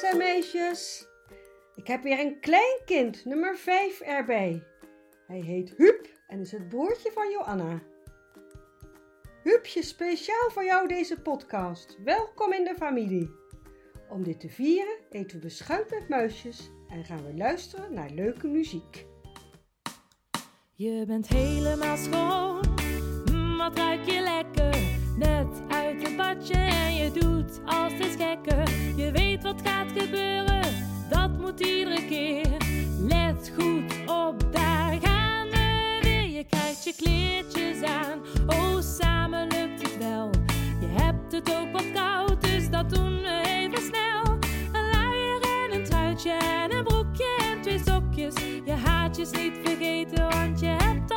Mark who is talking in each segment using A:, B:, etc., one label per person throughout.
A: jongens en meisjes. Ik heb weer een klein kind, nummer 5 erbij. Hij heet Huub en is het broertje van Joanna. Huubje, speciaal voor jou deze podcast. Welkom in de familie. Om dit te vieren eten we beschuit met muisjes en gaan we luisteren naar leuke muziek.
B: Je bent helemaal schoon, mm, wat ruik je lekker. Net uit het badje en je doet als het gekker. Je weet wat gaat dat moet iedere keer. Let goed op, daar gaan we weer. Je krijgt je kleertjes aan, oh samen lukt het wel. Je hebt het ook wat koud, dus dat doen we even snel. Een luier en een truitje en een broekje en twee sokjes. Je haartjes niet vergeten, want je hebt al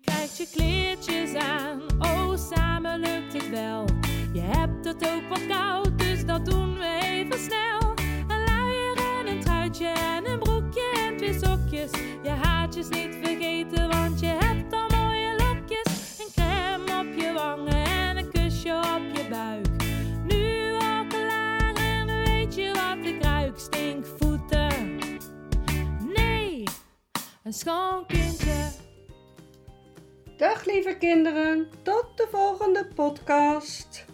B: je krijgt je kleertjes aan. Oh, samen lukt het wel. Je hebt het ook wat koud, dus dat doen we even snel. Een luier en een truitje en een broekje en twee sokjes. Je haartjes niet vergeten, want je hebt al mooie lokjes. Een crème op je wangen en een kusje op je buik. Nu al klaar en weet je wat ik ruik? Stinkvoeten. Nee, een schoon kindje.
A: Dag lieve kinderen, tot de volgende podcast.